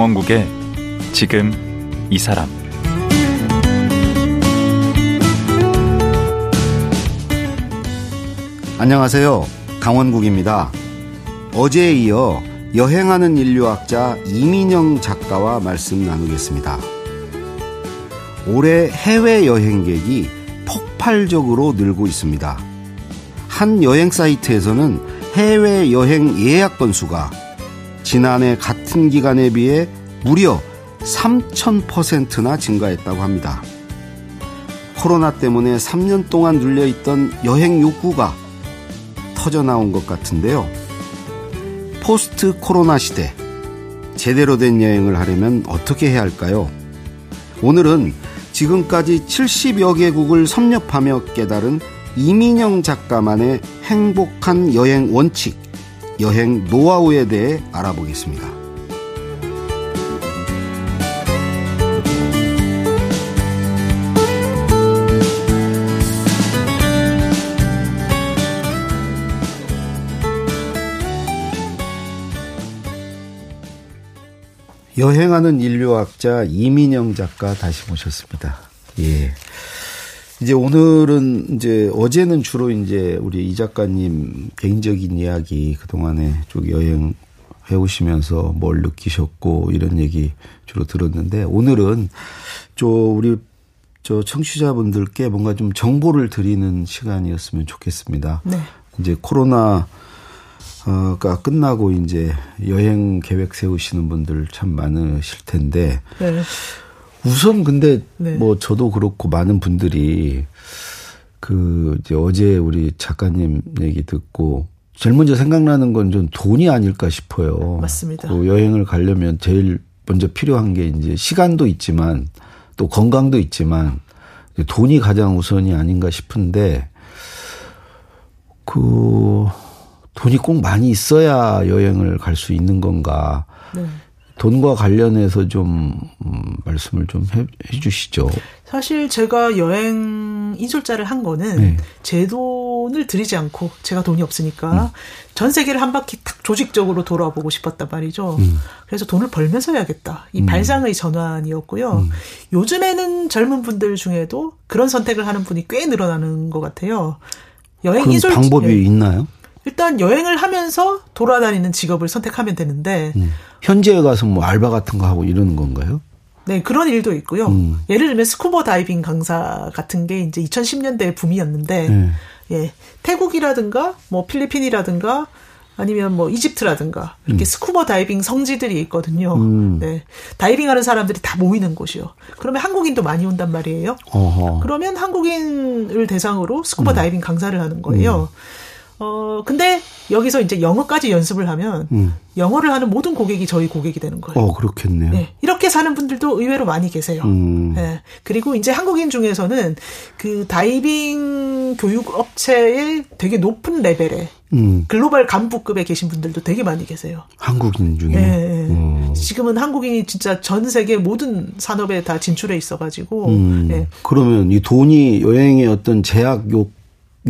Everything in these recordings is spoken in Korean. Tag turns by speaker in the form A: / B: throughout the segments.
A: 강원국의 지금 이 사람
B: 안녕하세요. 강원국입니다. 어제에 이어 여행하는 인류학자 이민영 작가와 말씀 나누겠습니다. 올해 해외 여행객이 폭발적으로 늘고 있습니다. 한 여행 사이트에서는 해외 여행 예약 건수가 지난해 같은 기간에 비해 무려 3,000%나 증가했다고 합니다. 코로나 때문에 3년 동안 눌려있던 여행 욕구가 터져 나온 것 같은데요. 포스트 코로나 시대, 제대로 된 여행을 하려면 어떻게 해야 할까요? 오늘은 지금까지 70여 개국을 섭렵하며 깨달은 이민영 작가만의 행복한 여행 원칙, 여행 노하우에 대해 알아보겠습니다. 여행하는 인류학자 이민영 작가 다시 모셨습니다. 예. 이제 오늘은 이제 어제는 주로 이제 우리 이 작가님 개인적인 이야기 그동안에 쭉 여행 해 오시면서 뭘 느끼셨고 이런 얘기 주로 들었는데 오늘은 저 우리 저 청취자분들께 뭔가 좀 정보를 드리는 시간이었으면 좋겠습니다. 네. 이제 코로나 가 끝나고 이제 여행 계획 세우시는 분들 참 많으실 텐데 네. 우선 근데 네. 뭐 저도 그렇고 많은 분들이 그 이제 어제 우리 작가님 얘기 듣고 제일 먼저 생각나는 건 좀 돈이 아닐까 싶어요.
C: 맞습니다.
B: 그 여행을 가려면 제일 먼저 필요한 게 이제 시간도 있지만 또 건강도 있지만 돈이 가장 우선이 아닌가 싶은데 그 돈이 꼭 많이 있어야 여행을 갈 수 있는 건가. 네. 돈과 관련해서 좀 음, 말씀을 좀 해, 해, 주시죠.
C: 사실 제가 여행 인솔자를 한 거는 네. 제 돈을 들이지 않고 제가 돈이 없으니까 음. 전 세계를 한 바퀴 탁 조직적으로 돌아보고 싶었단 말이죠. 음. 그래서 돈을 벌면서 해야겠다. 이 음. 발상의 전환이었고요. 음. 요즘에는 젊은 분들 중에도 그런 선택을 하는 분이 꽤 늘어나는 것 같아요.
B: 여행 인솔 방법이 네. 있나요?
C: 일단 여행을 하면서 돌아다니는 직업을 선택하면 되는데
B: 음. 현지에 가서 뭐 알바 같은 거 하고 이러는 건가요?
C: 네, 그런 일도 있고요. 음. 예를 들면 스쿠버 다이빙 강사 같은 게 이제 2010년대에 붐이었는데 네. 예. 태국이라든가 뭐 필리핀이라든가 아니면 뭐 이집트라든가 이렇게 음. 스쿠버 다이빙 성지들이 있거든요. 음. 네. 다이빙하는 사람들이 다 모이는 곳이요. 그러면 한국인도 많이 온단 말이에요. 어허. 그러면 한국인을 대상으로 스쿠버 음. 다이빙 강사를 하는 거예요. 음. 어, 근데 여기서 이제 영어까지 연습을 하면 음. 영어를 하는 모든 고객이 저희 고객이 되는 거예요.
B: 어, 그렇겠네요. 네,
C: 이렇게 사는 분들도 의외로 많이 계세요. 음. 네, 그리고 이제 한국인 중에서는 그 다이빙 교육 업체의 되게 높은 레벨의 음. 글로벌 간부급에 계신 분들도 되게 많이 계세요.
B: 한국인 중에.
C: 네, 어. 지금은 한국인이 진짜 전 세계 모든 산업에 다 진출해 있어가지고. 음.
B: 네. 그러면 이 돈이 여행의 어떤 제약 요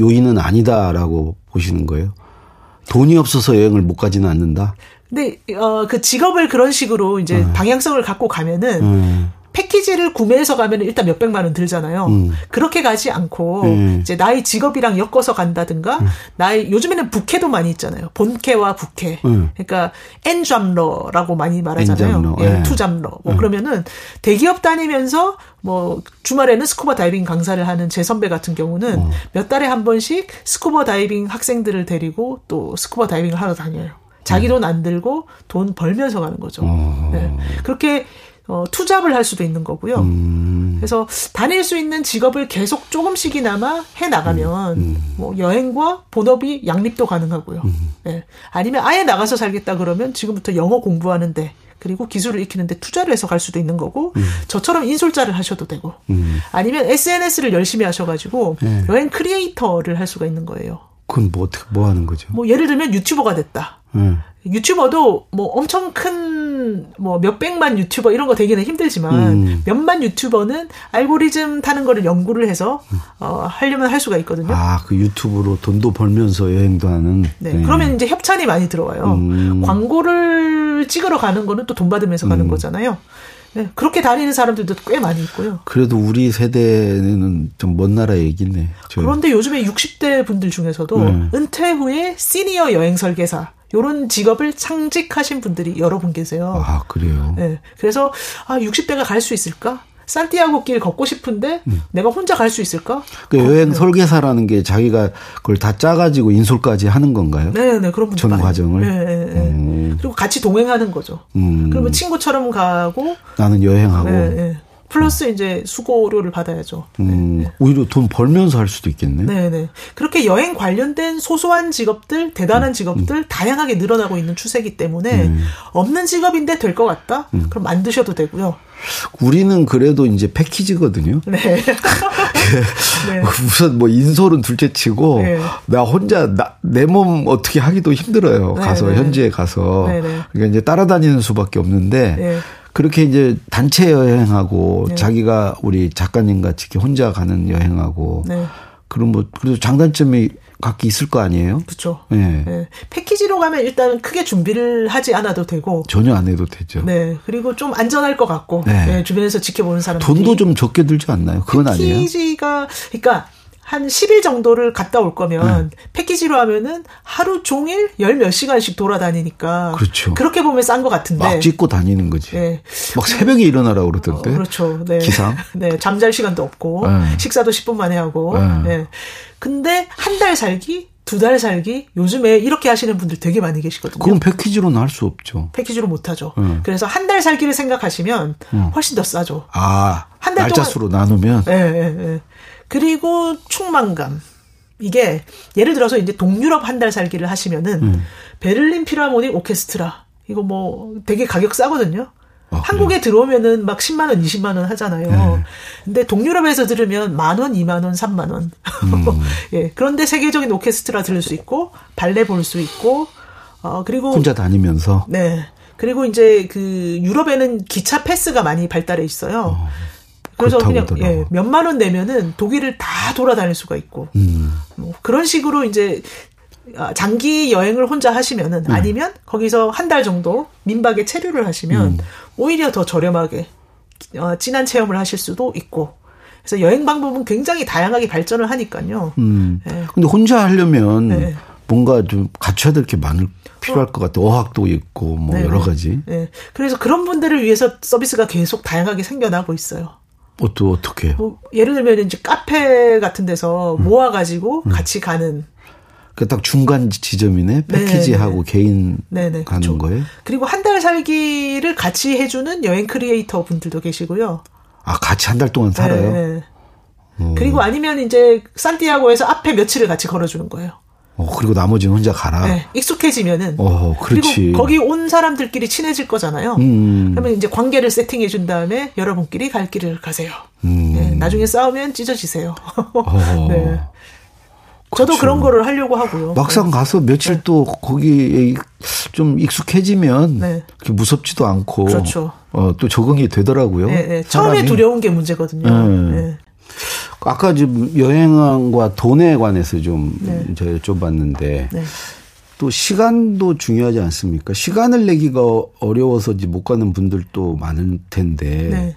B: 요인은 아니다라고 보시는 거예요? 돈이 없어서 여행을 못 가지는 않는다?
C: 근데 어 그 직업을 그런 식으로 이제 네. 방향성을 갖고 가면은 네. 패키지를 구매해서 가면 일단 몇 백만 원 들잖아요. 음. 그렇게 가지 않고 음. 이제 나의 직업이랑 엮어서 간다든가 음. 나의 요즘에는 부캐도 많이 있잖아요. 본캐와 부캐. 음. 그러니까 엔잡러라고 많이 말하잖아요. 예, 네. 투잡러. 뭐 음. 그러면은 대기업 다니면서 뭐 주말에는 스쿠버 다이빙 강사를 하는 제 선배 같은 경우는 어. 몇 달에 한 번씩 스쿠버 다이빙 학생들을 데리고 또 스쿠버 다이빙을 하러 다녀요. 자기 음. 돈 안 들고 돈 벌면서 가는 거죠. 어. 네. 그렇게 어, 투잡을 할 수도 있는 거고요. 음. 그래서 다닐 수 있는 직업을 계속 조금씩이나마 해 나가면 음. 음. 뭐 여행과 본업이 양립도 가능하고요. 음. 네. 아니면 아예 나가서 살겠다 그러면 지금부터 영어 공부하는데 그리고 기술을 익히는데 투자를 해서 갈 수도 있는 거고 음. 저처럼 인솔자를 하셔도 되고 음. 아니면 SNS를 열심히 하셔가지고 네. 여행 크리에이터를 할 수가 있는 거예요.
B: 그건 뭐 어떻게 뭐 하는 거죠?
C: 뭐 예를 들면 유튜버가 됐다. 네. 유튜버도 뭐 엄청 큰 뭐 몇백만 유튜버 이런 거 되기는 힘들지만 음. 몇만 유튜버는 알고리즘 타는 거를 연구를 해서 어 하려면 할 수가 있거든요.
B: 아, 그 유튜브로 돈도 벌면서 여행도 하는.
C: 네. 네. 그러면 이제 협찬이 많이 들어와요. 음. 광고를 찍으러 가는 거는 또 돈 받으면서 가는 음. 거잖아요. 네, 그렇게 다니는 사람들도 꽤 많이 있고요.
B: 그래도 우리 세대는 좀 먼 나라 얘기네.
C: 저희. 그런데 요즘에 60대 분들 중에서도 네. 은퇴 후에 시니어 여행 설계사 요런 직업을 창직하신 분들이 여러 분 계세요.
B: 아, 그래요?
C: 네. 그래서, 아, 60대가 갈 수 있을까? 산티아고 길 걷고 싶은데 음. 내가 혼자 갈 수 있을까?
B: 그 여행 네. 설계사라는 게 자기가 그걸 다 짜가지고 인솔까지 하는 건가요?
C: 네, 네 그런
B: 전 과정을. 네, 네,
C: 네. 음. 그리고 같이 동행하는 거죠. 음. 그러면 친구처럼 가고
B: 나는 여행하고. 네, 네.
C: 플러스 이제 수고료를 받아야죠.
B: 음, 네. 오히려 돈 벌면서 할 수도 있겠네.
C: 네, 네. 그렇게 여행 관련된 소소한 직업들, 대단한 음, 직업들 음. 다양하게 늘어나고 있는 추세이기 때문에 음. 없는 직업인데 될 것 같다. 음. 그럼 만드셔도 되고요.
B: 우리는 그래도 이제 패키지거든요. 네. 네. 우선 뭐 인솔은 둘째치고 네. 나 혼자 내 몸 어떻게 하기도 힘들어요. 네, 가서 네. 현지에 가서 네, 네. 그러니까 이제 따라다니는 수밖에 없는데 그렇게 이제 단체 여행하고 네. 자기가 우리 작가님 같이 이렇게 혼자 가는 여행하고 네. 그런 뭐 그래도 장단점이 각기 있을 거 아니에요?
C: 그렇죠. 네. 네. 패키지로 가면 일단 크게 준비를 하지 않아도 되고
B: 전혀 안 해도 되죠.
C: 네. 그리고 좀 안전할 것 같고 네. 네. 주변에서 지켜보는 사람
B: 돈도 좀 적게 들지 않나요? 그건
C: 패키지가,
B: 아니에요.
C: 패키지가 그러니까 한 10일 정도를 갔다 올 거면 네. 패키지로 하면은 하루 종일 열 몇 시간씩 돌아다니니까
B: 그렇죠.
C: 그렇게 보면 싼 것 같은데
B: 막 찍고 다니는 거지. 네. 막 새벽에 일어나라 그러던데.
C: 어, 그렇죠. 네.
B: 기상.
C: 네. 잠잘 시간도 없고 네. 식사도 10분 만에 하고. 네. 네. 근데 한 달 살기 두달 살기 요즘에 이렇게 하시는 분들 되게 많이 계시거든요.
B: 그럼 패키지로는 할 수 없죠.
C: 패키지로 못 하죠. 음. 그래서 한 달 살기를 생각하시면 음. 훨씬 더 싸죠.
B: 아, 한달 날짜 수로 나누면.
C: 네, 네, 네. 그리고 충만감. 이게 예를 들어서 이제 동유럽 한 달 살기를 하시면은 음. 베를린 필하모닉 오케스트라 이거 뭐 되게 가격 싸거든요. 아, 한국에 들어오면은 막 10만 원, 20만 원 하잖아요. 네. 근데 동유럽에서 들으면 만 원, 2만 원, 3만 원. 음. 예. 그런데 세계적인 오케스트라 들을 수 있고 발레 볼 수 있고 어 그리고
B: 혼자 다니면서
C: 네. 그리고 이제 그 유럽에는 기차 패스가 많이 발달해 있어요. 어. 그래서 그냥 예, 몇만 원 내면은 독일을 다 돌아다닐 수가 있고 음. 뭐 그런 식으로 이제 아, 장기 여행을 혼자 하시면은 음. 아니면 거기서 한 달 정도 민박에 체류를 하시면 음. 오히려 더 저렴하게 어, 진한 체험을 하실 수도 있고 그래서 여행 방법은 굉장히 다양하게 발전을 하니까요.
B: 음. 네. 근데 혼자 하려면 네. 뭔가 좀 갖춰야 될 게 많을 필요할 것 같아요. 어학도 있고 뭐 네. 여러 가지.
C: 네. 그래서 그런 분들을 위해서 서비스가 계속 다양하게 생겨나고 있어요.
B: 또 어떻게? 뭐
C: 예를 들면 이제 카페 같은 데서 음. 모아가지고 음. 같이 가는.
B: 그딱 중간 지점이네. 패키지하고 네, 네. 개인 네네, 가는 그렇죠. 거예요.
C: 그리고 한 달 살기를 같이 해주는 여행 크리에이터 분들도 계시고요.
B: 아 같이 한 달 동안 살아요. 네.
C: 음. 그리고 아니면 이제 산티아고에서 앞에 며칠을 같이 걸어주는 거예요.
B: 어, 그리고 나머지는 혼자 가라. 네,
C: 익숙해지면은.
B: 어, 그렇지.
C: 그리고 거기 온 사람들끼리 친해질 거잖아요. 음. 그러면 이제 관계를 세팅해 준 다음에 여러분끼리 갈 길을 가세요. 음. 네, 나중에 싸우면 찢어지세요. 어. 네. 저도 그렇죠. 그런 거를 하려고 하고요.
B: 막상 네. 가서 며칠 네. 또 거기에 좀 익숙해지면 네. 무섭지도 않고
C: 그렇죠.
B: 어, 또 적응이 되더라고요.
C: 네, 네. 처음에 두려운 게 문제거든요.
B: 아까 지금 여행과 돈에 관해서 좀 네. 제가 여쭤봤는데 네. 또 시간도 중요하지 않습니까? 시간을 내기가 어려워서 못 가는 분들도 많을 텐데 네.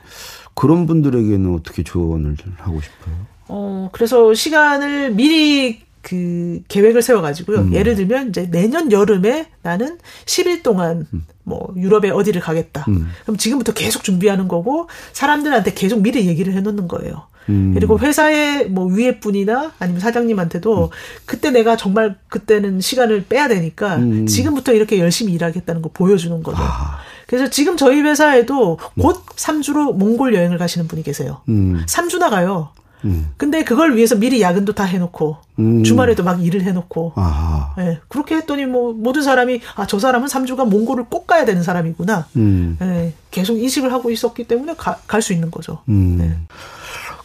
B: 그런 분들에게는 어떻게 조언을 하고 싶어요?
C: 어, 그래서 시간을 미리 그 계획을 세워가지고요. 음. 예를 들면 이제 내년 여름에 나는 10일 동안 음. 뭐 유럽에 어디를 가겠다. 음. 그럼 지금부터 계속 준비하는 거고 사람들한테 계속 미리 얘기를 해놓는 거예요. 음. 그리고 회사의 뭐 위에 분이나 아니면 사장님한테도 음. 그때 내가 정말 그때는 시간을 빼야 되니까 음. 지금부터 이렇게 열심히 일하겠다는 거 보여주는 거죠. 아. 그래서 지금 저희 회사에도 곧 3주로 몽골 여행을 가시는 분이 계세요. 음. 3주 나 가요. 음. 근데 그걸 위해서 미리 야근도 다 해놓고 음. 주말에도 막 일을 해놓고 아. 예, 그렇게 했더니 뭐 모든 사람이 아 저 사람은 3주간 몽골을 꼭 가야 되는 사람이구나. 음. 예, 계속 인식을 하고 있었기 때문에 갈 수 있는 거죠.
B: 음. 예.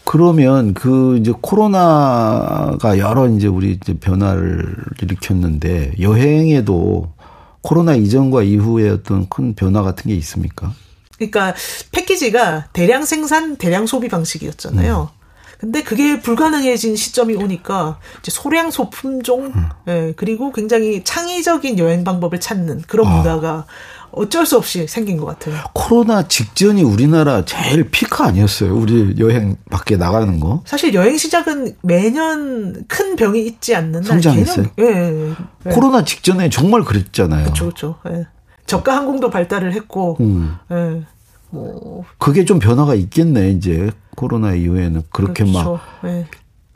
B: 그러면 그 이제 코로나가 여러 이제 우리 이제 변화를 일으켰는데 여행에도 코로나 이전과 이후에 어떤 큰 변화 같은 게 있습니까?
C: 그러니까 패키지가 대량 생산, 대량 소비 방식이었잖아요. 음. 근데 그게 불가능해진 시점이 오니까 이제 소량 소품종, 음. 예, 그리고 굉장히 창의적인 여행 방법을 찾는 그런 아. 문화가 어쩔 수 없이 생긴 것 같아요.
B: 코로나 직전이 우리나라 제일 피크 아니었어요? 우리 여행 밖에 나가는 거?
C: 사실 여행 시작은 매년 큰 병이 있지 않는
B: 성장했어요. 예, 예, 예. 코로나 직전에 정말 그랬잖아요.
C: 그렇죠, 그렇죠. 예. 저가 항공도 발달을 했고, 음. 예.
B: 뭐 그게 좀 변화가 있겠네 이제 코로나 이후에는 그렇게 그렇죠. 막 예.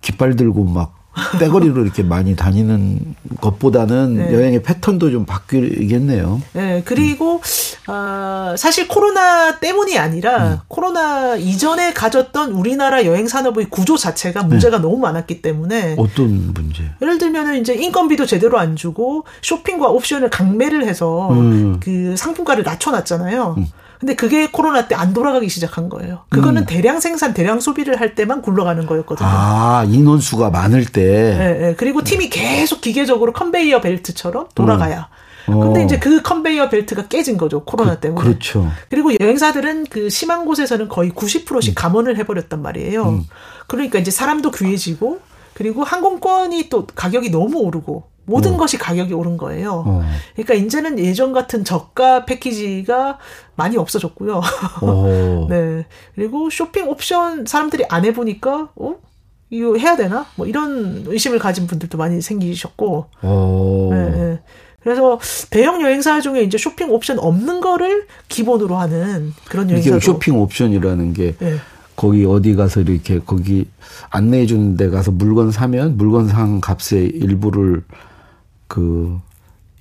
B: 깃발 들고 막 떼거리로 이렇게 많이 다니는 것보다는 네. 여행의 패턴도 좀 바뀌겠네요.
C: 네, 그리고 음. 어, 사실 코로나 때문이 아니라 음. 코로나 이전에 가졌던 우리나라 여행 산업의 구조 자체가 문제가 네. 너무 많았기 때문에
B: 어떤 문제?
C: 예를 들면 이제 인건비도 제대로 안 주고 쇼핑과 옵션을 강매를 해서 음. 그 상품가를 낮춰놨잖아요. 음. 근데 그게 코로나 때 안 돌아가기 시작한 거예요. 그거는 음. 대량 생산, 대량 소비를 할 때만 굴러가는 거였거든요.
B: 아, 인원수가 많을 때.
C: 네, 네. 그리고 팀이 계속 기계적으로 컨베이어 벨트처럼 돌아가야. 음. 근데 어. 이제 그 컨베이어 벨트가 깨진 거죠. 코로나 그, 때문에.
B: 그렇죠.
C: 그리고 여행사들은 그 심한 곳에서는 거의 90%씩 음. 감원을 해버렸단 말이에요. 음. 그러니까 이제 사람도 귀해지고 그리고 항공권이 또 가격이 너무 오르고 모든 어. 것이 가격이 오른 거예요. 어. 그러니까 이제는 예전 같은 저가 패키지가 많이 없어졌고요. 어. 네. 그리고 쇼핑 옵션 사람들이 안 해보니까, 어? 이거 해야 되나? 뭐 이런 의심을 가진 분들도 많이 생기셨고. 어. 네, 네. 그래서 대형 여행사 중에 이제 쇼핑 옵션 없는 거를 기본으로 하는 그런 여행사. 이게
B: 쇼핑 옵션이라는 게 네. 거기 어디 가서 이렇게 거기 안내해 주는 데 가서 물건 사면 물건 상 값의 일부를 그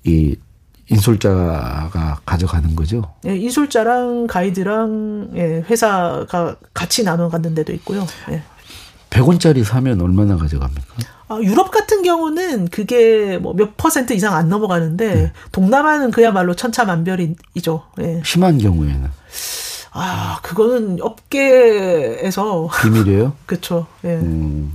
B: 이 인솔자가 가져가는 거죠.
C: 예, 인솔자랑 가이드랑 예, 회사가 같이 나눠 갖는 데도 있고요. 예.
B: 100원짜리 사면 얼마나 가져갑니까?
C: 아, 유럽 같은 경우는 그게 뭐 몇 퍼센트 이상 안 넘어가는데 네. 동남아는 그야말로 천차만별이죠. 예.
B: 심한 경우에는
C: 아, 그거는 업계에서
B: 비밀이에요?
C: 그렇죠. 예. 음.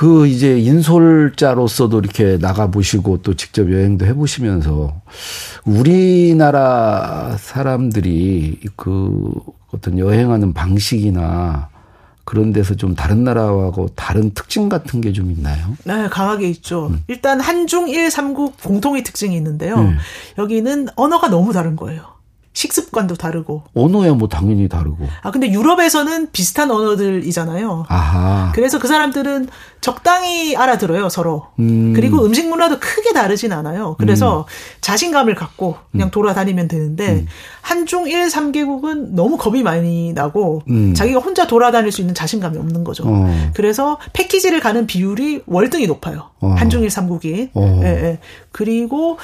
B: 그 이제 인솔자로서도 이렇게 나가 보시고 또 직접 여행도 해 보시면서 우리나라 사람들이 그 어떤 여행하는 방식이나 그런 데서 좀 다른 나라하고 다른 특징 같은 게 좀 있나요?
C: 네, 강하게 있죠. 음. 일단 한중 일삼국 공통의 특징이 있는데요. 음. 여기는 언어가 너무 다른 거예요. 식습관도 다르고.
B: 언어야 뭐 당연히 다르고.
C: 아, 근데 유럽에서는 비슷한 언어들이잖아요. 아하. 그래서 그 사람들은 적당히 알아들어요, 서로. 음. 그리고 음식 문화도 크게 다르진 않아요. 그래서 음. 자신감을 갖고 그냥 음. 돌아다니면 되는데, 음. 한중 일 3개국은 너무 겁이 많이 나고, 음. 자기가 혼자 돌아다닐 수 있는 자신감이 없는 거죠. 어. 그래서 패키지를 가는 비율이 월등히 높아요. 어. 한중 일 3국이. 어. 예, 예. 그리고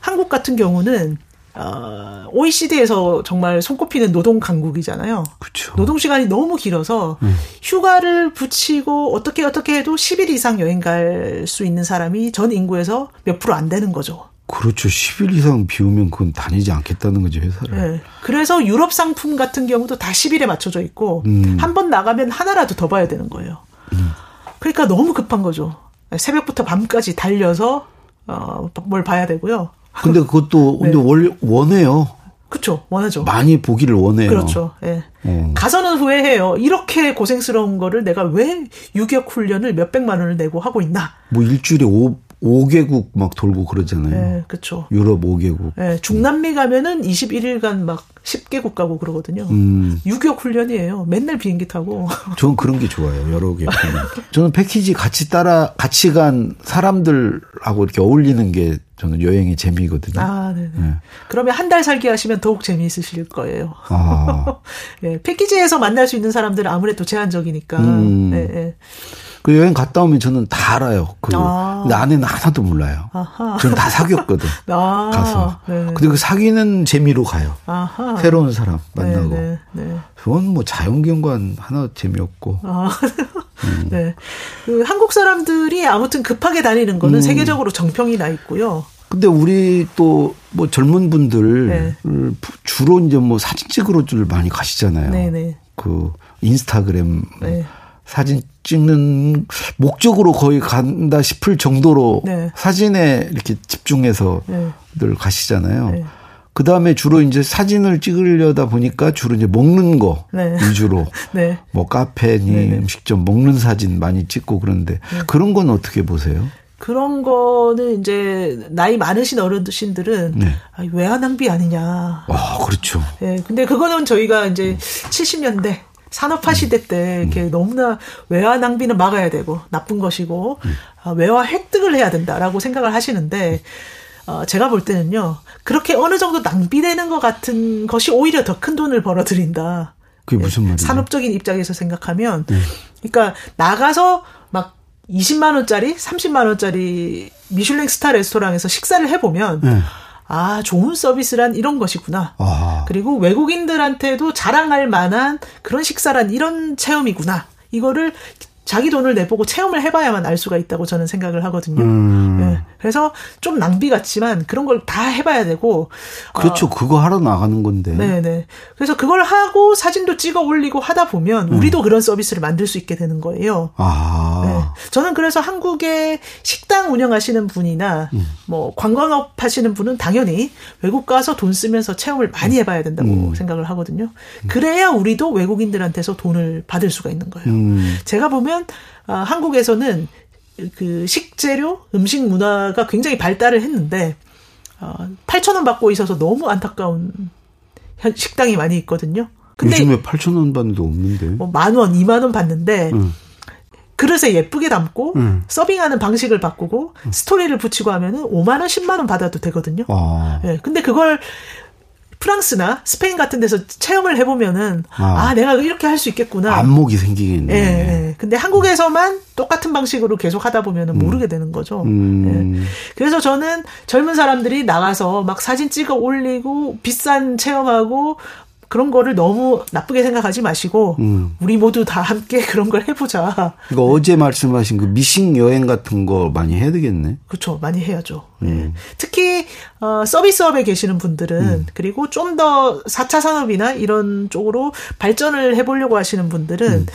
C: 한국 같은 경우는 어, OECD에서 정말 손꼽히는 노동 강국이잖아요.
B: 그쵸.
C: 노동 시간이 너무 길어서 음. 휴가를 붙이고 어떻게 어떻게 해도 10일 이상 여행 갈 수 있는 사람이 전 인구에서 몇 프로 안 되는 거죠.
B: 그렇죠. 10일 이상 비우면 그건 다니지 않겠다는 거죠, 회사를. 네.
C: 그래서 유럽 상품 같은 경우도 다 10일에 맞춰져 있고, 음. 한번 나가면 하나라도 더 봐야 되는 거예요. 음. 그러니까 너무 급한 거죠. 새벽부터 밤까지 달려서, 어, 뭘 봐야 되고요.
B: 근데 그것도 네. 근데 원 원해요.
C: 그렇죠. 원하죠.
B: 많이 보기를 원해요.
C: 그렇죠. 예. 음. 가서는 후회해요. 이렇게 고생스러운 거를 내가 왜 유격 훈련을 몇 백만 원을 내고 하고 있나?
B: 뭐 일주일에 5 5개국 막 돌고 그러잖아요.
C: 네, 그렇죠.
B: 유럽 5개국.
C: 네, 중남미 가면은 21일간 막 10개국 가고 그러거든요. 음. 유격 훈련이에요. 맨날 비행기 타고.
B: 저는 그런 게 좋아요. 여러 개. 저는 패키지 같이 따라 같이 간 사람들하고 이렇게 어울리는 게 저는 여행의 재미거든요.
C: 아, 네. 네. 그러면 한 달 살기 하시면 더욱 재미있으실 거예요. 아. 네, 패키지에서 만날 수 있는 사람들은 아무래도 제한적이니까. 음. 네, 네.
B: 그 여행 갔다 오면 저는 다 알아요. 그 아. 근데 아내는 하나도 몰라요. 아하. 저는 다 사귀었거든. 아. 가서. 네. 근데 그 사귀는 재미로 가요. 아하. 새로운 사람 만나고. 네, 네, 네. 그건 뭐 자연경관 하나 재미없고. 아.
C: 음. 네. 그 한국 사람들이 아무튼 급하게 다니는 거는 음. 세계적으로 정평이 나 있고요.
B: 근데 우리 또 뭐 젊은 분들 네. 주로 이제 뭐 사진 찍으러들 많이 가시잖아요. 네네. 네. 그 인스타그램 네. 사진 찍는 목적으로 거의 간다 싶을 정도로 네. 사진에 이렇게 집중해서 네. 늘 가시잖아요. 네. 그 다음에 주로 이제 사진을 찍으려다 보니까 주로 이제 먹는 거 네. 위주로. 네. 뭐 카페니 네. 음식점 먹는 사진 많이 찍고 그런데 네. 그런 건 어떻게 보세요?
C: 그런 거는 이제 나이 많으신 어르신들은 네. 아, 외화 낭비 아니냐.
B: 아, 그렇죠.
C: 예. 네, 근데 그거는 저희가 이제 70년대 산업화 시대 때 음. 이렇게 너무나 외화 낭비는 막아야 되고 나쁜 것이고 음. 아, 외화 획득을 해야 된다라고 생각을 하시는데 어, 제가 볼 때는요 그렇게 어느 정도 낭비되는 것 같은 것이 오히려 더 큰 돈을 벌어들인다.
B: 그게 무슨 말이에요?
C: 산업적인 입장에서 생각하면, 네. 그러니까 나가서 막 20만 원짜리, 30만 원짜리 미슐랭 스타 레스토랑에서 식사를 해보면. 네. 아, 좋은 서비스란 이런 것이구나. 아. 그리고 외국인들한테도 자랑할 만한 그런 식사란 이런 체험이구나. 이거를 자기 돈을 내보고 체험을 해봐야만 알 수가 있다고 저는 생각을 하거든요. 음. 네. 그래서 좀 낭비 같지만 그런 걸 다 해봐야 되고.
B: 그렇죠. 어, 그거 하러 나가는 건데.
C: 네네. 그래서 그걸 하고 사진도 찍어 올리고 하다 보면 음. 우리도 음. 그런 서비스를 만들 수 있게 되는 거예요. 아. 네. 저는 그래서 한국에 식당 운영하시는 분이나 음. 뭐 관광업 하시는 분은 당연히 외국 가서 돈 쓰면서 체험을 많이 해봐야 된다고 음. 생각을 하거든요. 그래야 우리도 외국인들한테서 돈을 받을 수가 있는 거예요. 음. 제가 보면 아, 한국에서는 그 식재료, 음식 문화가 굉장히 발달을 했는데 어, 8천 원 받고 있어서 너무 안타까운 식당이 많이 있거든요.
B: 근데 요즘에 8천 원 받는 데 없는데.
C: 뭐만 원, 2만 원 받는데 응. 그릇에 예쁘게 담고 응. 서빙하는 방식을 바꾸고 응. 스토리를 붙이고 하면은 5만 원, 10만 원 받아도 되거든요. 아. 예. 근데 그걸 프랑스나 스페인 같은 데서 체험을 해보면은 아, 아 내가 이렇게 할 수 있겠구나.
B: 안목이 생기겠네. 예, 예.
C: 근데 한국에서만 똑같은 방식으로 계속 하다 보면은 음. 모르게 되는 거죠. 음. 예. 그래서 저는 젊은 사람들이 나가서 막 사진 찍어 올리고 비싼 체험하고 그런 거를 너무 나쁘게 생각하지 마시고 음. 우리 모두 다 함께 그런 걸 해보자.
B: 그러니까 어제 말씀하신 그 미싱 여행 같은 거 많이 해야 되겠네.
C: 그렇죠, 많이 해야죠. 음. 네. 특히 어, 서비스업에 계시는 분들은 음. 그리고 좀 더 4차 산업이나 이런 쪽으로 발전을 해보려고 하시는 분들은 음.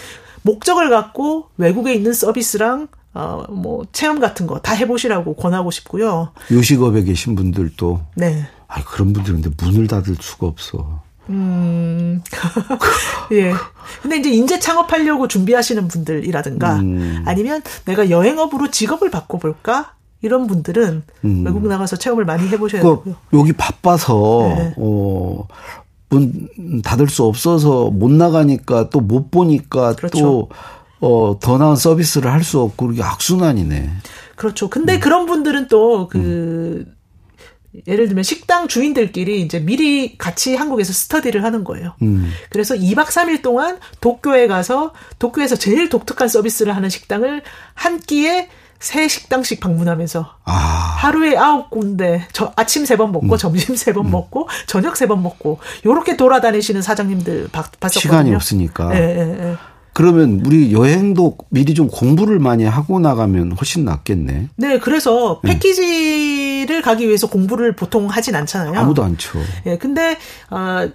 C: 목적을 갖고 외국에 있는 서비스랑 어, 뭐, 체험 같은 거 다 해보시라고 권하고 싶고요.
B: 요식업에 계신 분들도. 네. 아 그런 분들은 근데 문을 닫을 수가 없어. 음.
C: 예. 근데 이제 인재 창업하려고 준비하시는 분들이라든가 음. 아니면 내가 여행업으로 직업을 바꿔볼까? 이런 분들은 음. 외국 나가서 체험을 많이 해보셔야 그, 되고요.
B: 여기 바빠서, 네. 어, 문 닫을 수 없어서 못 나가니까 또 못 보니까 그렇죠. 또, 어, 더 나은 서비스를 할 수 없고, 그게 악순환이네.
C: 그렇죠. 근데 음. 그런 분들은 또 그, 음. 예를 들면 식당 주인들끼리 이제 미리 같이 한국에서 스터디를 하는 거예요. 음. 그래서 2박 3일 동안 도쿄에 가서 도쿄에서 제일 독특한 서비스를 하는 식당을 한 끼에 세 식당씩 방문하면서 아. 하루에 아홉 군데 저 아침 세 번 먹고 음. 점심 세번 음. 먹고 저녁 세 번 먹고 요렇게 돌아다니시는 사장님들 봤, 봤었거든요.
B: 시간이 없으니까. 예, 예, 예. 그러면 우리 여행도 미리 좀 공부를 많이 하고 나가면 훨씬 낫겠네.
C: 네, 그래서 네. 패키지 를 가기 위해서 공부를 보통 하진 않잖아요.
B: 아무도 안 쳐.
C: 예, 근데 아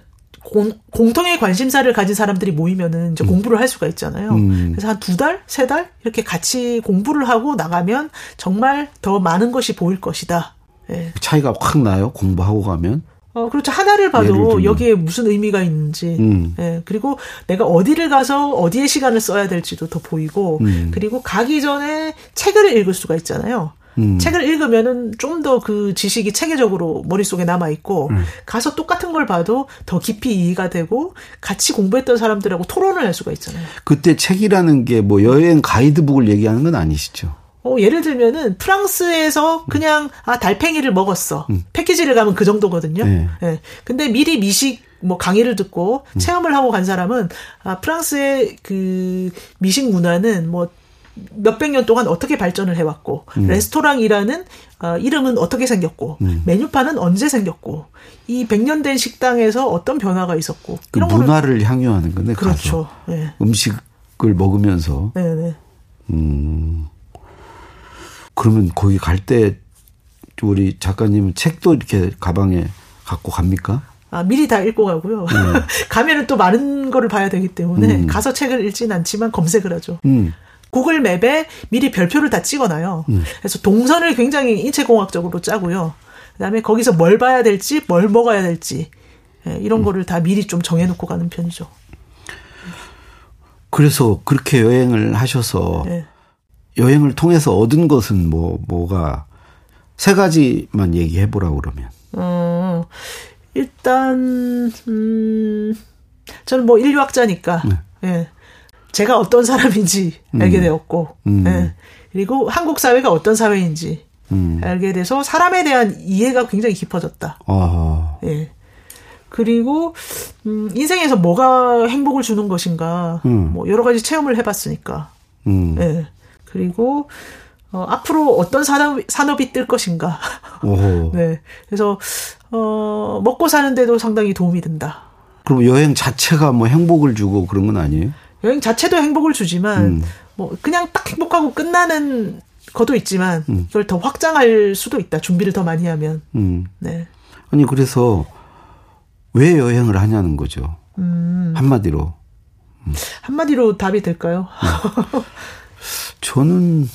C: 공, 공통의 관심사를 가진 사람들이 모이면은 이제 음. 공부를 할 수가 있잖아요. 음. 그래서 한 두 달, 세 달 이렇게 같이 공부를 하고 나가면 정말 더 많은 것이 보일 것이다.
B: 예. 차이가 확 나요. 공부하고 가면.
C: 어, 그렇죠. 하나를 봐도 여기에 무슨 의미가 있는지, 음. 예, 그리고 내가 어디를 가서 어디에 시간을 써야 될지도 더 보이고, 음. 그리고 가기 전에 책을 읽을 수가 있잖아요. 음. 책을 읽으면은 좀 더 그 지식이 체계적으로 머릿속에 남아 있고, 음. 가서 똑같은 걸 봐도 더 깊이 이해가 되고, 같이 공부했던 사람들하고 토론을 할 수가 있잖아요.
B: 그때 책이라는 게 뭐 여행 가이드북을 얘기하는 건 아니시죠?
C: 어, 예를 들면은 프랑스에서 그냥 아 달팽이를 먹었어. 음. 패키지를 가면 그 정도거든요. 네. 네. 근데 미리 미식 뭐 강의를 듣고 음. 체험을 하고 간 사람은 아 프랑스의 그 미식 문화는 뭐 몇백 년 동안 어떻게 발전을 해왔고 음. 레스토랑이라는 어, 이름은 어떻게 생겼고 음. 메뉴판은 언제 생겼고 이 백 년 된 식당에서 어떤 변화가 있었고
B: 그 문화를 향유하는 건데 그렇죠. 네. 음식을 먹으면서 네네. 네. 음. 그러면 거기 갈 때 우리 작가님은 책도 이렇게 가방에 갖고 갑니까?
C: 아, 미리 다 읽고 가고요. 음. 가면은 또 많은 거를 봐야 되기 때문에 음. 가서 책을 읽진 않지만 검색을 하죠. 음. 구글 맵에 미리 별표를 다 찍어놔요. 음. 그래서 동선을 굉장히 인체공학적으로 짜고요. 그다음에 거기서 뭘 봐야 될지, 뭘 먹어야 될지 예, 이런 음. 거를 다 미리 좀 정해놓고 가는 편이죠.
B: 그래서 그렇게 여행을 하셔서 네. 여행을 통해서 얻은 것은 뭐 뭐가 세 가지만 얘기해 보라고 그러면.
C: 어, 일단 음 저는 뭐 인류학자니까 네. 예. 제가 어떤 사람인지 알게 음. 되었고 음. 예. 그리고 한국 사회가 어떤 사회인지 음. 알게 돼서 사람에 대한 이해가 굉장히 깊어졌다. 아. 예. 그리고 음 인생에서 뭐가 행복을 주는 것인가 음. 뭐 여러 가지 체험을 해봤으니까. 음. 예. 그리고 어, 앞으로 어떤 산업, 산업이 뜰 것인가. 네. 그래서, 어, 먹고 사는데도 상당히 도움이 된다.
B: 그럼 여행 자체가 뭐 행복을 주고 그런 건 아니에요?
C: 여행 자체도 행복을 주지만, 음. 뭐, 그냥 딱 행복하고 끝나는 것도 있지만, 음. 이걸 더 확장할 수도 있다. 준비를 더 많이 하면. 음. 네.
B: 아니, 그래서 왜 여행을 하냐는 거죠. 음. 한마디로.
C: 음. 한마디로 답이 될까요?
B: 음. 저는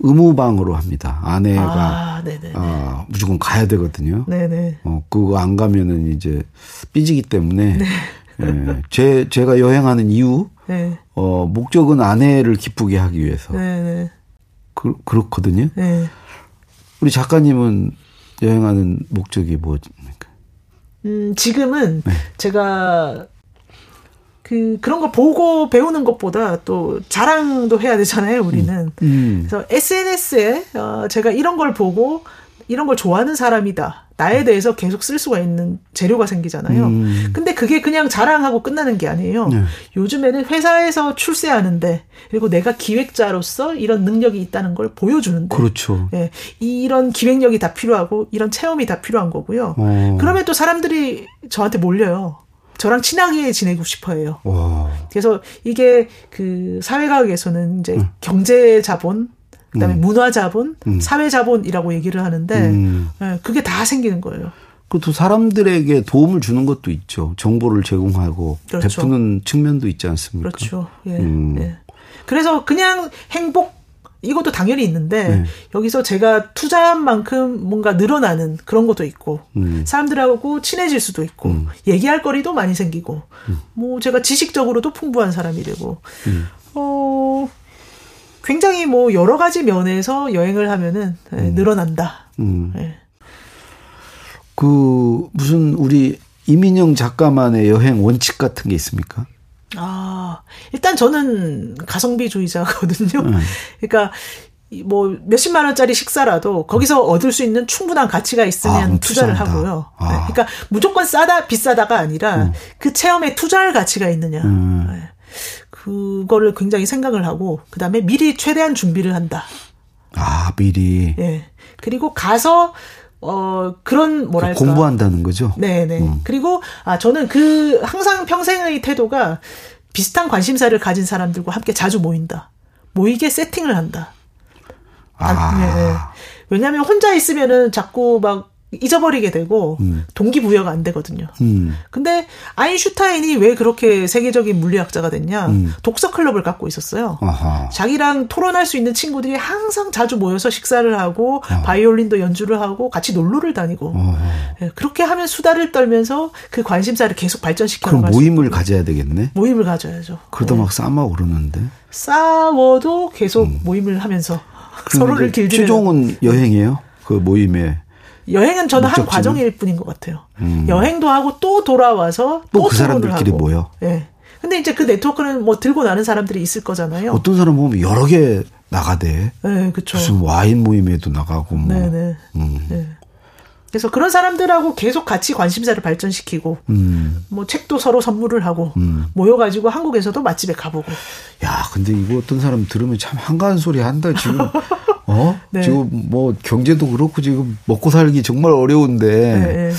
B: 의무방으로 합니다. 아내가 아, 어, 무조건 가야 되거든요. 네네. 어, 그거 안 가면은 이제 삐지기 때문에 네. 예, 제 제가 여행하는 이유 네. 어, 목적은 아내를 기쁘게 하기 위해서. 네네. 그, 그렇거든요. 네. 우리 작가님은 여행하는 목적이 뭐입니까?
C: 음, 지금은 네. 제가 그 그런 거 보고 배우는 것보다 또 자랑도 해야 되잖아요, 우리는. 음. 음. 그래서 SNS에 어 제가 이런 걸 보고 이런 걸 좋아하는 사람이다. 나에 대해서 계속 쓸 수가 있는 재료가 생기잖아요. 음. 근데 그게 그냥 자랑하고 끝나는 게 아니에요. 네. 요즘에는 회사에서 출세하는데 그리고 내가 기획자로서 이런 능력이 있다는 걸 보여주는데.
B: 그렇죠.
C: 예. 이런 기획력이 다 필요하고 이런 체험이 다 필요한 거고요. 어. 그러면 또 사람들이 저한테 몰려요. 저랑 친하게 지내고 싶어해요. 와. 그래서 이게 그 사회과학에서는 이제 음. 경제 자본, 그다음에 음. 문화 자본, 음. 사회 자본이라고 얘기를 하는데 음. 네, 그게 다 생기는 거예요.
B: 그것도 사람들에게 도움을 주는 것도 있죠. 정보를 제공하고 그렇죠. 베푸는 측면도 있지 않습니까?
C: 그렇죠. 예. 음. 예. 그래서 그냥 행복 이것도 당연히 있는데 네. 여기서 제가 투자한 만큼 뭔가 늘어나는 그런 것도 있고 음. 사람들하고 친해질 수도 있고 음. 얘기할 거리도 많이 생기고 음. 뭐 제가 지식적으로도 풍부한 사람이 되고 음. 어 굉장히 뭐 여러 가지 면에서 여행을 하면은 네, 늘어난다. 네.
B: 그 무슨 우리 이민영 작가만의 여행 원칙 같은 게 있습니까?
C: 아, 일단 저는 가성비주의자거든요. 음. 그러니까 뭐 몇십만 원짜리 식사라도 거기서 얻을 수 있는 충분한 가치가 있으면 아, 투자를 투자한다. 하고요. 아. 네. 그러니까 무조건 싸다 비싸다가 아니라 음. 그 체험에 투자할 가치가 있느냐. 음. 네. 그거를 굉장히 생각을 하고 그다음에 미리 최대한 준비를 한다.
B: 아, 미리.
C: 예. 네. 그리고 가서 어, 그런, 뭐랄까.
B: 공부한다는 거죠?
C: 네네. 음. 그리고, 아, 저는 그, 항상 평생의 태도가 비슷한 관심사를 가진 사람들과 함께 자주 모인다. 모이게 세팅을 한다. 아. 아 네, 네. 왜냐하면 혼자 있으면은 자꾸 막 잊어버리게 되고 음. 동기부여가 안 되거든요. 음. 근데 아인슈타인이 왜 그렇게 세계적인 물리학자가 됐냐? 음. 독서 클럽을 갖고 있었어요. 아하. 자기랑 토론할 수 있는 친구들이 항상 자주 모여서 식사를 하고 아. 바이올린도 연주를 하고 같이 놀러를 다니고 네, 그렇게 하면 수다를 떨면서 그 관심사를 계속 발전시켜
B: 그럼 모임을 가져야 되겠네.
C: 모임을 가져야죠.
B: 그러다 네. 막 싸워 그러는데.
C: 싸워도 계속 음. 모임을 하면서 서로를 길들여.
B: 최종은 여행이에요. 그 모임에.
C: 여행은 저는 목적지는? 한 과정일 뿐인 것 같아요. 음. 여행도 하고 또 돌아와서 또그
B: 사람들끼리 하고. 모여.
C: 예. 네. 근데 이제 그 네트워크는 뭐 들고 나는 사람들이 있을 거잖아요.
B: 어떤 사람 보면 여러 개 나가대.
C: 네, 그렇죠.
B: 무슨 와인 모임에도 나가고 뭐. 네네. 네. 음. 네.
C: 그래서 그런 사람들하고 계속 같이 관심사를 발전시키고, 음. 뭐 책도 서로 선물을 하고, 음. 모여가지고 한국에서도 맛집에 가보고.
B: 야, 근데 이거 어떤 사람 들으면 참 한가한 소리 한다, 지금. 어? 네. 지금 뭐 경제도 그렇고 지금 먹고 살기 정말 어려운데 네, 네.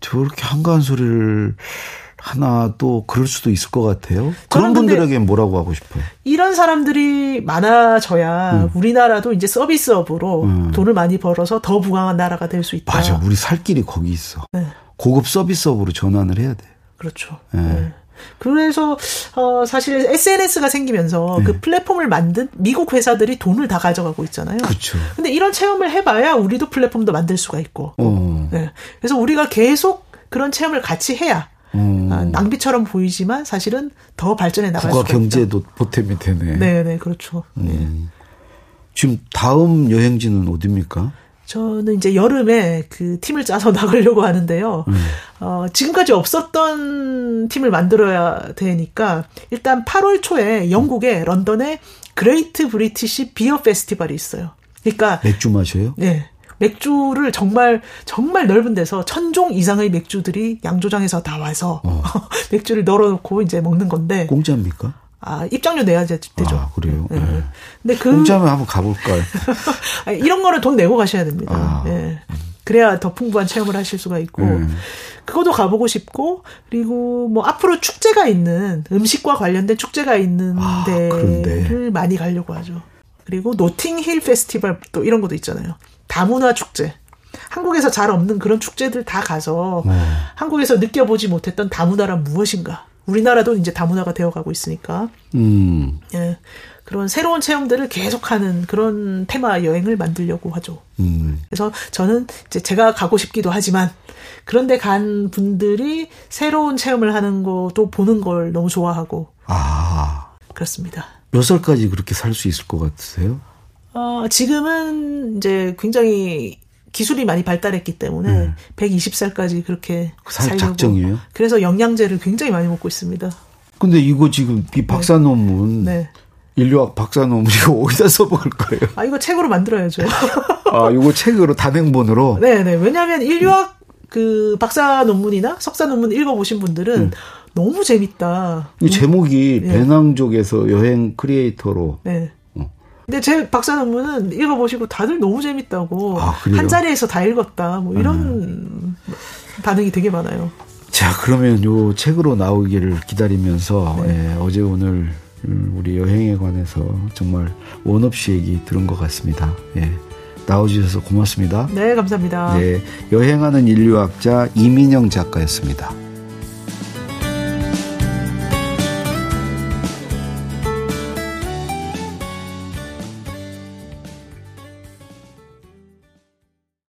B: 저렇게 한가한 소리를 하나 또 그럴 수도 있을 것 같아요. 그런 분들에게 뭐라고 하고 싶어요?
C: 이런 사람들이 많아져야 음. 우리나라도 이제 서비스업으로 음. 돈을 많이 벌어서 더 부강한 나라가 될 수 있다.
B: 맞아. 우리 살 길이 거기 있어. 네. 고급 서비스업으로 전환을 해야 돼.
C: 그렇죠. 네. 네. 그래서 어 사실 SNS가 생기면서 네. 그 플랫폼을 만든 미국 회사들이 돈을 다 가져가고 있잖아요.
B: 그렇죠.
C: 근데 이런 체험을 해봐야 우리도 플랫폼도 만들 수가 있고. 어. 네. 그래서 우리가 계속 그런 체험을 같이 해야 음. 아, 낭비처럼 보이지만 사실은 더 발전해 나갈 수가
B: 국가 경제도 보탬이 되네.
C: 네, 네, 그렇죠. 음.
B: 네. 지금 다음 여행지는 어디입니까?
C: 저는 이제 여름에 그 팀을 짜서 나가려고 하는데요. 음. 어, 지금까지 없었던 팀을 만들어야 되니까 일단 8월 초에 영국의 런던에 Great British Beer Festival이 있어요. 그러니까
B: 맥주 마셔요?
C: 네. 맥주를 정말 정말 넓은 데서 천종 이상의 맥주들이 양조장에서 다 와서 어. 맥주를 널어놓고 이제 먹는 건데
B: 공짜입니까?
C: 아 입장료 내야 되죠.
B: 아 그래요. 네. 네. 근데 그 공짜면 한번 가볼까요?
C: 이런 거는 돈 내고 가셔야 됩니다. 아. 네. 그래야 더 풍부한 체험을 하실 수가 있고 음. 그것도 가보고 싶고 그리고 뭐 앞으로 축제가 있는 음식과 관련된 축제가 있는 아, 데를 그런데. 많이 가려고 하죠. 그리고 노팅힐 페스티벌 또 이런 것도 있잖아요. 다문화 축제. 한국에서 잘 없는 그런 축제들 다 가서 네. 한국에서 느껴보지 못했던 다문화란 무엇인가. 우리나라도 이제 다문화가 되어가고 있으니까. 음. 예. 그런 새로운 체험들을 계속하는 그런 테마 여행을 만들려고 하죠. 음. 그래서 저는 이제 제가 가고 싶기도 하지만 그런데 간 분들이 새로운 체험을 하는 것도 보는 걸 너무 좋아하고. 아. 그렇습니다.
B: 몇 살까지 그렇게 살 수 있을 것 같으세요?
C: 어, 지금은 이제 굉장히 기술이 많이 발달했기 때문에 음. 120살까지 그렇게
B: 살 작정이에요.
C: 그래서 영양제를 굉장히 많이 먹고 있습니다.
B: 근데 이거 지금 이 박사 논문 네. 인류학 박사 논문 이거 어디다 써먹을 거예요?
C: 아 이거 책으로 만들어야죠.
B: 아 이거 책으로 단행본으로.
C: 네네 왜냐하면 인류학 그 박사 논문이나 석사 논문 읽어보신 분들은 음. 너무 재밌다.
B: 이 제목이 네. 배낭족에서 여행 크리에이터로. 네.
C: 근데 제 박사 논문은 읽어보시고 다들 너무 재밌다고 아, 한 자리에서 다 읽었다 뭐 이런 음. 반응이 되게 많아요.
B: 자 그러면 요 책으로 나오기를 기다리면서 네. 예, 어제 오늘 우리 여행에 관해서 정말 원 없이 얘기 들은 것 같습니다. 예. 나와주셔서 고맙습니다.
C: 네, 감사합니다.
B: 네, 여행하는 인류학자 이민영 작가였습니다.